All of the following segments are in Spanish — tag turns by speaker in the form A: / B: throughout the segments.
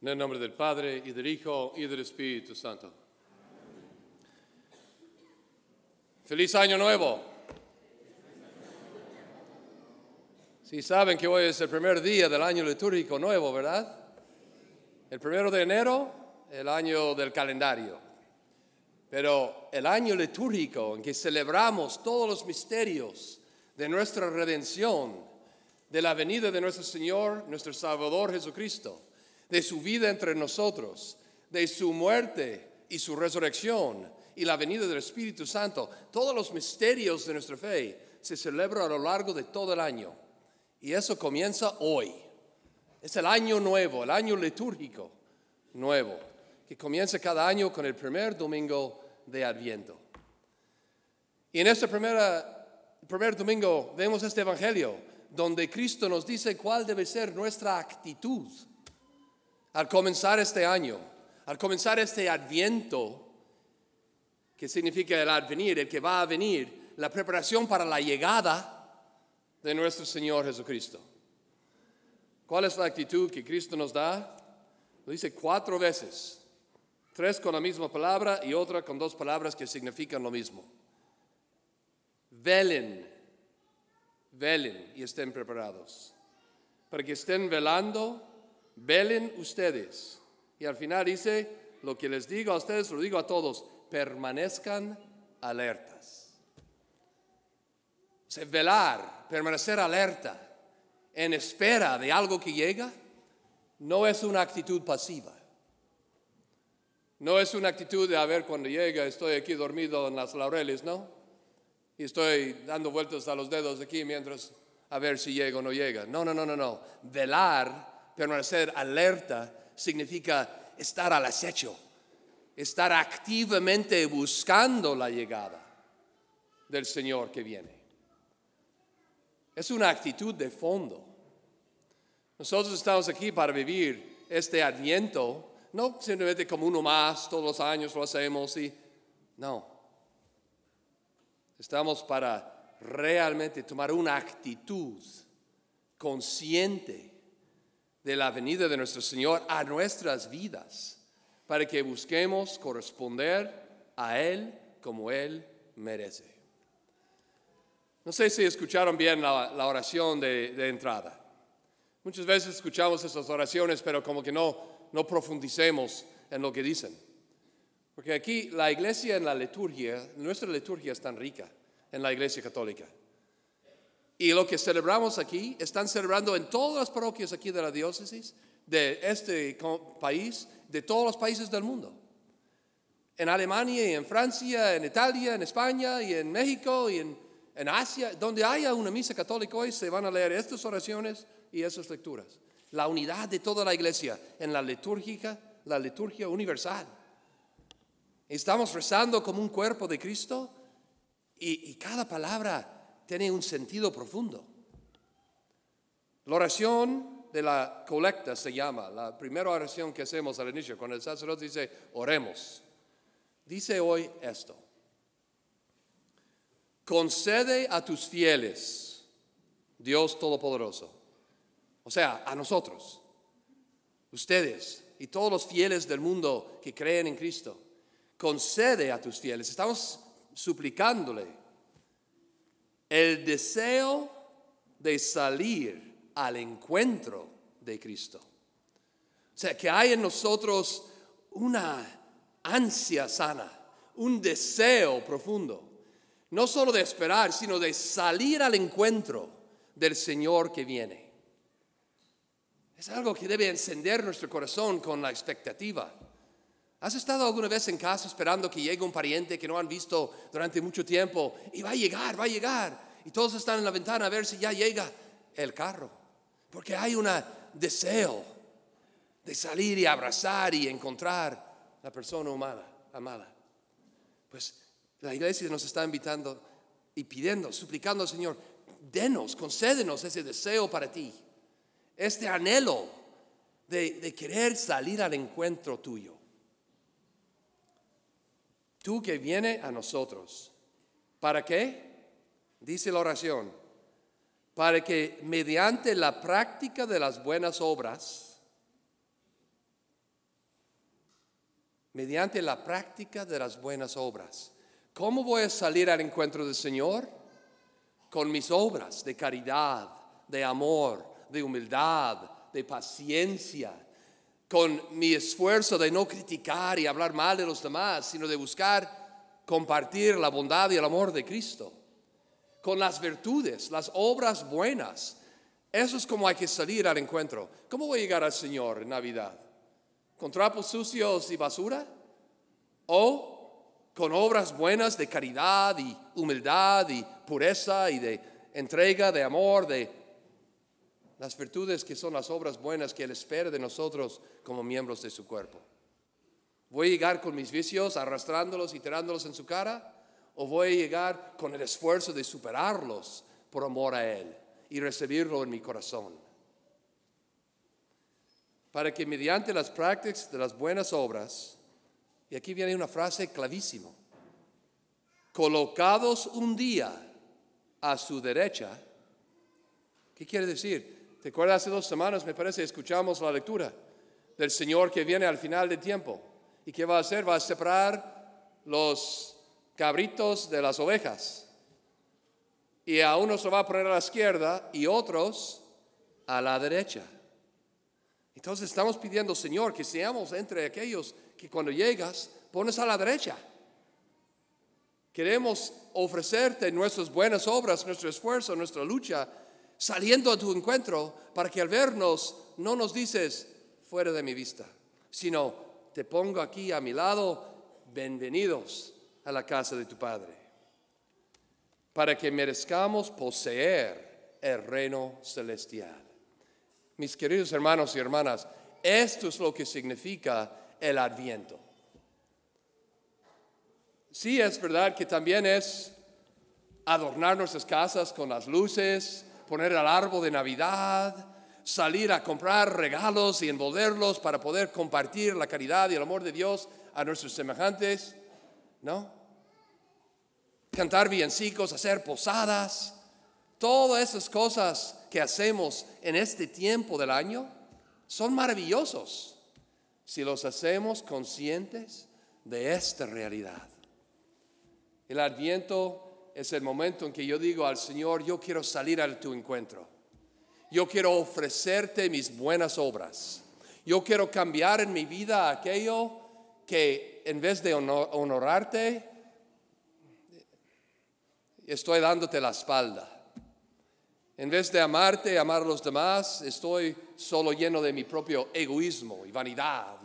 A: En el nombre del Padre y del Hijo y del Espíritu Santo. Feliz año nuevo. Si saben que hoy es el primer día del año litúrgico nuevo, ¿verdad? El primero de enero, el año del calendario. Pero el año litúrgico en que celebramos todos los misterios de nuestra redención, de la venida de nuestro Señor, nuestro Salvador Jesucristo, de su vida entre nosotros, de su muerte y su resurrección y la venida del Espíritu Santo, todos los misterios de nuestra fe se celebran a lo largo de todo el año. Y eso comienza hoy. Es el año nuevo, el año litúrgico nuevo, que comienza cada año con el primer domingo de Adviento. Y en este primer, primer domingo vemos este Evangelio donde Cristo nos dice cuál debe ser nuestra actitud al comenzar este año, al comenzar este Adviento, que significa el advenir, el que va a venir, la preparación para la llegada de nuestro Señor Jesucristo. ¿Cuál es la actitud que Cristo nos da? Lo dice cuatro veces, tres con la misma palabra y otra con dos palabras que significan lo mismo. Velen, velen y estén preparados. Para que estén velando, velen ustedes. Y al final dice, lo que les digo a ustedes, lo digo a todos, permanezcan alertas. O velar, permanecer alerta en espera de algo que llega, no es una actitud pasiva. No es una actitud de a ver cuando llega, estoy aquí dormido en las laureles, ¿no? Y estoy dando vueltas a los dedos aquí mientras a ver si llega o no llega. No, no, no, no, no. Velar, permanecer alerta, significa estar al acecho, estar activamente buscando la llegada del Señor que viene. Es una actitud de fondo. Nosotros estamos aquí para vivir este adviento, no simplemente como uno más, todos los años lo hacemos y no. Estamos para realmente tomar una actitud consciente de la venida de nuestro Señor a nuestras vidas, para que busquemos corresponder a Él como Él merece. No sé si escucharon bien la, oración de, entrada. Muchas veces escuchamos esas oraciones, pero como que no, no profundicemos en lo que dicen. Porque aquí la iglesia en la liturgia, nuestra liturgia es tan rica en la iglesia católica. Y lo que celebramos aquí, están celebrando en todas las parroquias aquí de la diócesis, de este país, de todos los países del mundo. En Alemania y en Francia, en Italia, en España y en México y en, Asia, donde haya una misa católica hoy, se van a leer estas oraciones y esas lecturas. La unidad de toda la iglesia en la liturgia, la liturgia universal. Estamos rezando como un cuerpo de Cristo y, cada palabra tiene un sentido profundo. La oración de la colecta se llama, la primera oración que hacemos al inicio, cuando el sacerdote dice, oremos. Dice hoy esto, concede a tus fieles, Dios Todopoderoso, o sea, a nosotros, ustedes y todos los fieles del mundo que creen en Cristo, concede a tus fieles. Estamos suplicándole el deseo de salir al encuentro de Cristo. O sea, que hay en nosotros una ansia sana, un deseo profundo, no solo de esperar, sino de salir al encuentro del Señor que viene. Es algo que debe encender nuestro corazón con la expectativa. ¿Has estado alguna vez en casa esperando que llegue un pariente que no han visto durante mucho tiempo y va a llegar, va a llegar? Y todos están en la ventana a ver si ya llega el carro. Porque hay un deseo de salir y abrazar y encontrar la persona humana, amada. Pues la iglesia nos está invitando y pidiendo, suplicando al Señor, denos, concédenos ese deseo para ti este anhelo de, querer salir al encuentro tuyo. Tú que viene a nosotros. ¿Para qué? Dice la oración. Para que mediante la práctica de las buenas obras mediante la práctica de las buenas obras. ¿Cómo voy a salir al encuentro del Señor? Con mis obras de caridad, de amor, de humildad, de paciencia, con mi esfuerzo de no criticar y hablar mal de los demás, sino de buscar compartir la bondad y el amor de Cristo, con las virtudes, las obras buenas. Eso es como hay que salir al encuentro. ¿Cómo voy a llegar al Señor en Navidad? ¿Con trapos sucios y basura? ¿O con obras buenas de caridad y humildad y pureza y de entrega, de amor, de las virtudes que son las obras buenas que Él espera de nosotros como miembros de su cuerpo. ¿Voy a llegar con mis vicios arrastrándolos y tirándolos en su cara? ¿O voy a llegar con el esfuerzo de superarlos por amor a Él y recibirlo en mi corazón? Para que mediante las prácticas de las buenas obras, y aquí viene una frase clavísima, colocados un día a su derecha, ¿qué quiere decir? ¿Te acuerdas hace dos semanas, me parece, escuchamos la lectura del Señor que viene al final del tiempo? ¿Y qué va a hacer? Va a separar los cabritos de las ovejas. Y a unos se va a poner a la izquierda y otros a la derecha. Entonces estamos pidiendo, Señor, que seamos entre aquellos que cuando llegas pones a la derecha. Queremos ofrecerte nuestras buenas obras, nuestro esfuerzo, nuestra lucha saliendo a tu encuentro para que al vernos no nos dices fuera de mi vista, sino te pongo aquí a mi lado, bienvenidos a la casa de tu Padre, para que merezcamos poseer el reino celestial. Mis queridos hermanos y hermanas, esto es lo que significa el adviento. Sí es verdad que también es adornar nuestras casas con las luces, poner el árbol de Navidad, salir a comprar regalos y envolverlos para poder compartir la caridad y el amor de Dios a nuestros semejantes, ¿no? Cantar villancicos, hacer posadas, todas esas cosas que hacemos en este tiempo del año son maravillosos si los hacemos conscientes de esta realidad. El adviento es el momento en que yo digo al Señor, yo quiero salir a tu encuentro. Yo quiero ofrecerte mis buenas obras. Yo quiero cambiar en mi vida aquello que en vez de honorarte, estoy dándote la espalda. En vez de amarte y amar a los demás, estoy solo lleno de mi propio egoísmo y vanidad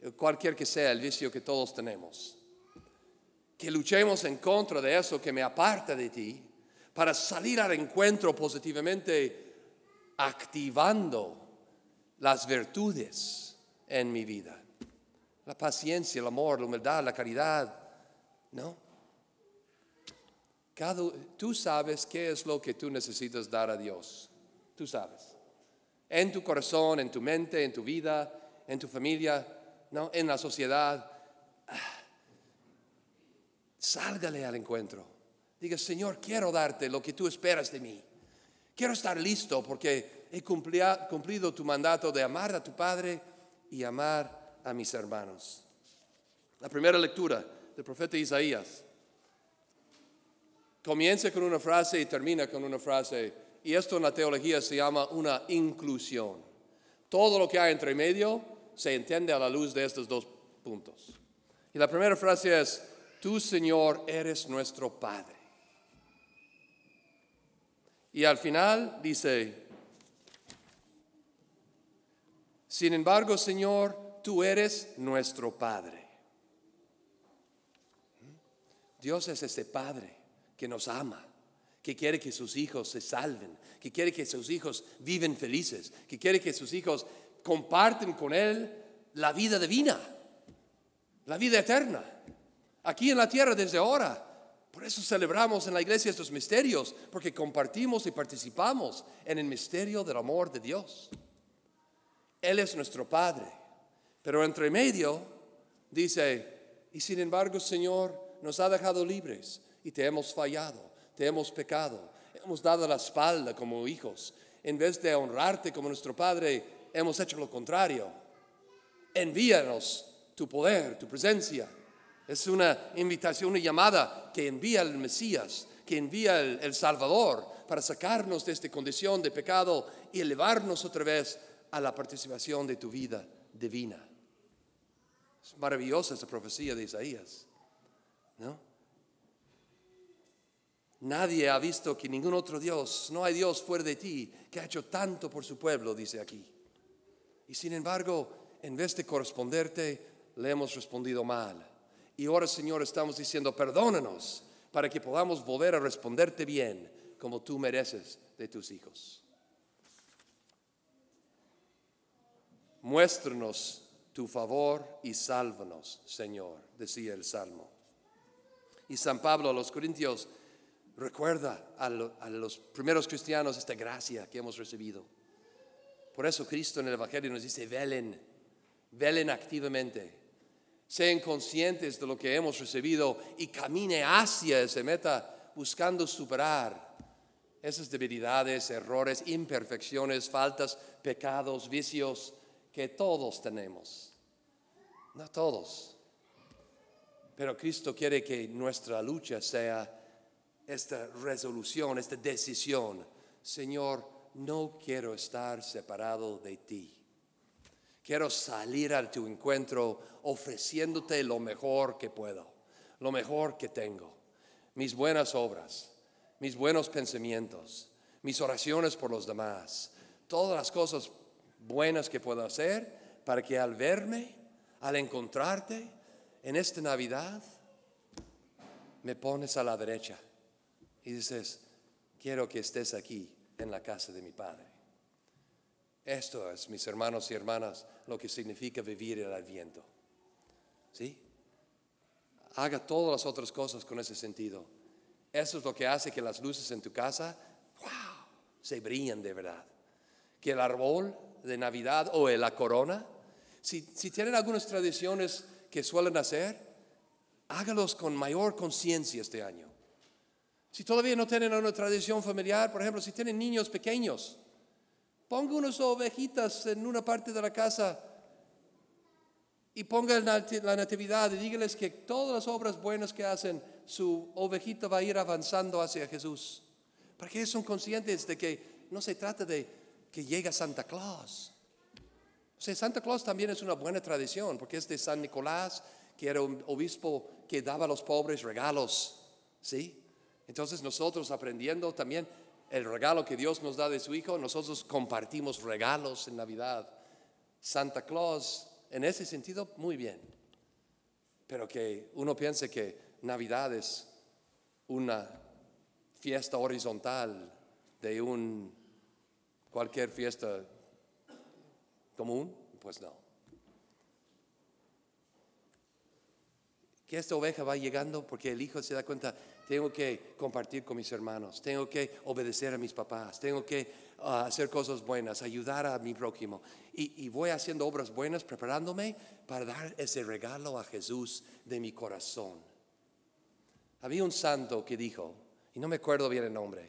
A: y cualquier que sea el vicio que todos tenemos que luchemos en contra de eso que me aparta de ti para salir al encuentro positivamente activando las virtudes en mi vida. La paciencia, el amor, la humildad, la caridad. ¿No? tú sabes qué es lo que tú necesitas dar a Dios. Tú sabes. En tu corazón, en tu mente, en tu vida, en tu familia, ¿no? en la sociedad Sálgale al encuentro. Diga, Señor, quiero darte lo que tú esperas de mí. Quiero estar listo porque he cumplido tu mandato de amar a tu Padre y amar a mis hermanos. La primera lectura del profeta Isaías comienza con una frase y termina con una frase. Y esto en la teología se llama una inclusión. Todo lo que hay entre medio se entiende a la luz de estos dos puntos. Y la primera frase es, tú Señor eres nuestro Padre. Y al final dice, sin embargo Señor, tú eres nuestro Padre. Dios es ese Padre que nos ama, que quiere que sus hijos se salven, que quiere que sus hijos viven felices, que quiere que sus hijos comparten con Él la vida divina, la vida eterna aquí en la tierra desde ahora. Por eso celebramos en la iglesia estos misterios, porque compartimos y participamos en el misterio del amor de Dios. Él es nuestro Padre, pero entre medio dice, y sin embargo Señor nos ha dejado libres y te hemos fallado, te hemos pecado, hemos dado la espalda como hijos. En vez de honrarte como nuestro Padre, hemos hecho lo contrario. Envíanos tu poder, tu presencia. Es una invitación, una llamada que envía el Mesías, que envía el, Salvador para sacarnos de esta condición de pecado y elevarnos otra vez a la participación de tu vida divina. Es maravillosa esa profecía de Isaías, ¿no? Nadie ha visto que ningún otro Dios, no hay Dios fuera de ti, que ha hecho tanto por su pueblo, dice aquí. Y sin embargo, en vez de corresponderte, le hemos respondido mal. Y ahora, Señor, estamos diciendo, perdónanos para que podamos volver a responderte bien como tú mereces de tus hijos. Muéstranos tu favor y sálvanos, Señor, decía el Salmo. Y San Pablo a los Corintios recuerda a, a, los primeros cristianos esta gracia que hemos recibido. Por eso Cristo en el Evangelio nos dice, velen, velen activamente, sean conscientes de lo que hemos recibido y camine hacia esa meta buscando superar esas debilidades, errores, imperfecciones, faltas, pecados, vicios que todos tenemos. No todos. Pero Cristo quiere que nuestra lucha sea esta resolución, esta decisión. Señor, no quiero estar separado de ti. Quiero salir a tu encuentro ofreciéndote lo mejor que puedo, lo mejor que tengo, mis buenas obras mis buenos pensamientos, mis oraciones por los demás, todas las cosas buenas que puedo hacer para que al verme, al encontrarte en esta Navidad, me pones a la derecha y dices, quiero que estés aquí en la casa de mi Padre. Esto es, mis hermanos y hermanas, lo que significa vivir el adviento. ¿Sí? Haga todas las otras cosas con ese sentido eso es lo que hace que las luces en tu casa, wow, se brillan de verdad. Que el árbol de Navidad o la corona, si, si tienen algunas tradiciones que suelen hacer, hágalos con mayor conciencia este año. Si todavía no tienen una tradición familiar, por ejemplo, si tienen niños pequeños, ponga unas ovejitas en una parte de la casa y ponga la natividad y dígales que todas las obras buenas que hacen su ovejita va a ir avanzando hacia Jesús. Para que son conscientes de que no se trata de que llega Santa Claus. O sea, Santa Claus también es una buena tradición, porque es de San Nicolás, que era un obispo que daba a los pobres regalos. ¿Sí? Entonces nosotros aprendiendo también el regalo que Dios nos da de su Hijo, nosotros compartimos regalos en Navidad. Santa Claus, en ese sentido, muy bien. Pero que uno piense que Navidad es una fiesta horizontal de un cualquier fiesta común, pues no. Que esta oveja va llegando porque el hijo se da cuenta, tengo que compartir con mis hermanos, tengo que obedecer a mis papás, tengo que ah, hacer cosas buenas, ayudar a mi prójimo. Y, y voy haciendo obras buenas, preparándome para dar ese regalo a Jesús de mi corazón. Había un santo que dijo, y no me acuerdo bien el nombre,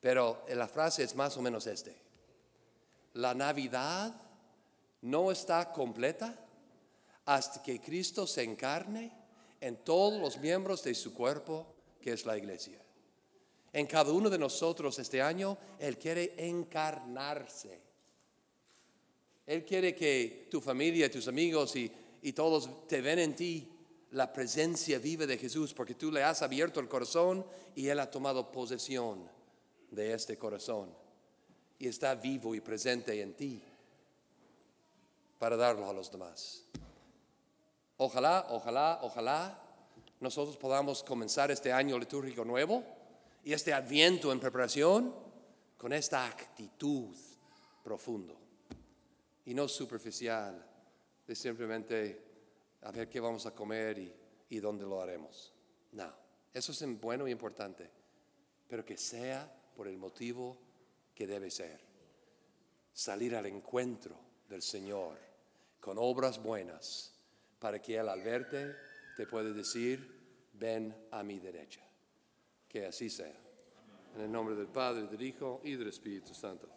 A: pero la frase es más o menos este. La Navidad no está completa hasta que Cristo se encarne en todos los miembros de su cuerpo, que es la iglesia. En cada uno de nosotros este año, Él quiere encarnarse. Él quiere que tu familia, tus amigos y, y todos te ven en ti la presencia viva de Jesús, porque tú le has abierto el corazón y Él ha tomado posesión de este corazón y está vivo y presente en ti para darlo a los demás. Ojalá, ojalá, ojalá nosotros podamos comenzar este año litúrgico nuevo y este adviento en preparación con esta actitud profundo y no superficial de simplemente a ver qué vamos a comer y, dónde lo haremos. No, eso es bueno y importante, pero que sea por el motivo que debe ser. Salir al encuentro del Señor con obras buenas para que Él al verte te pueda decir, ven a mi derecha. Que así sea. En el nombre del Padre, del Hijo y del Espíritu Santo.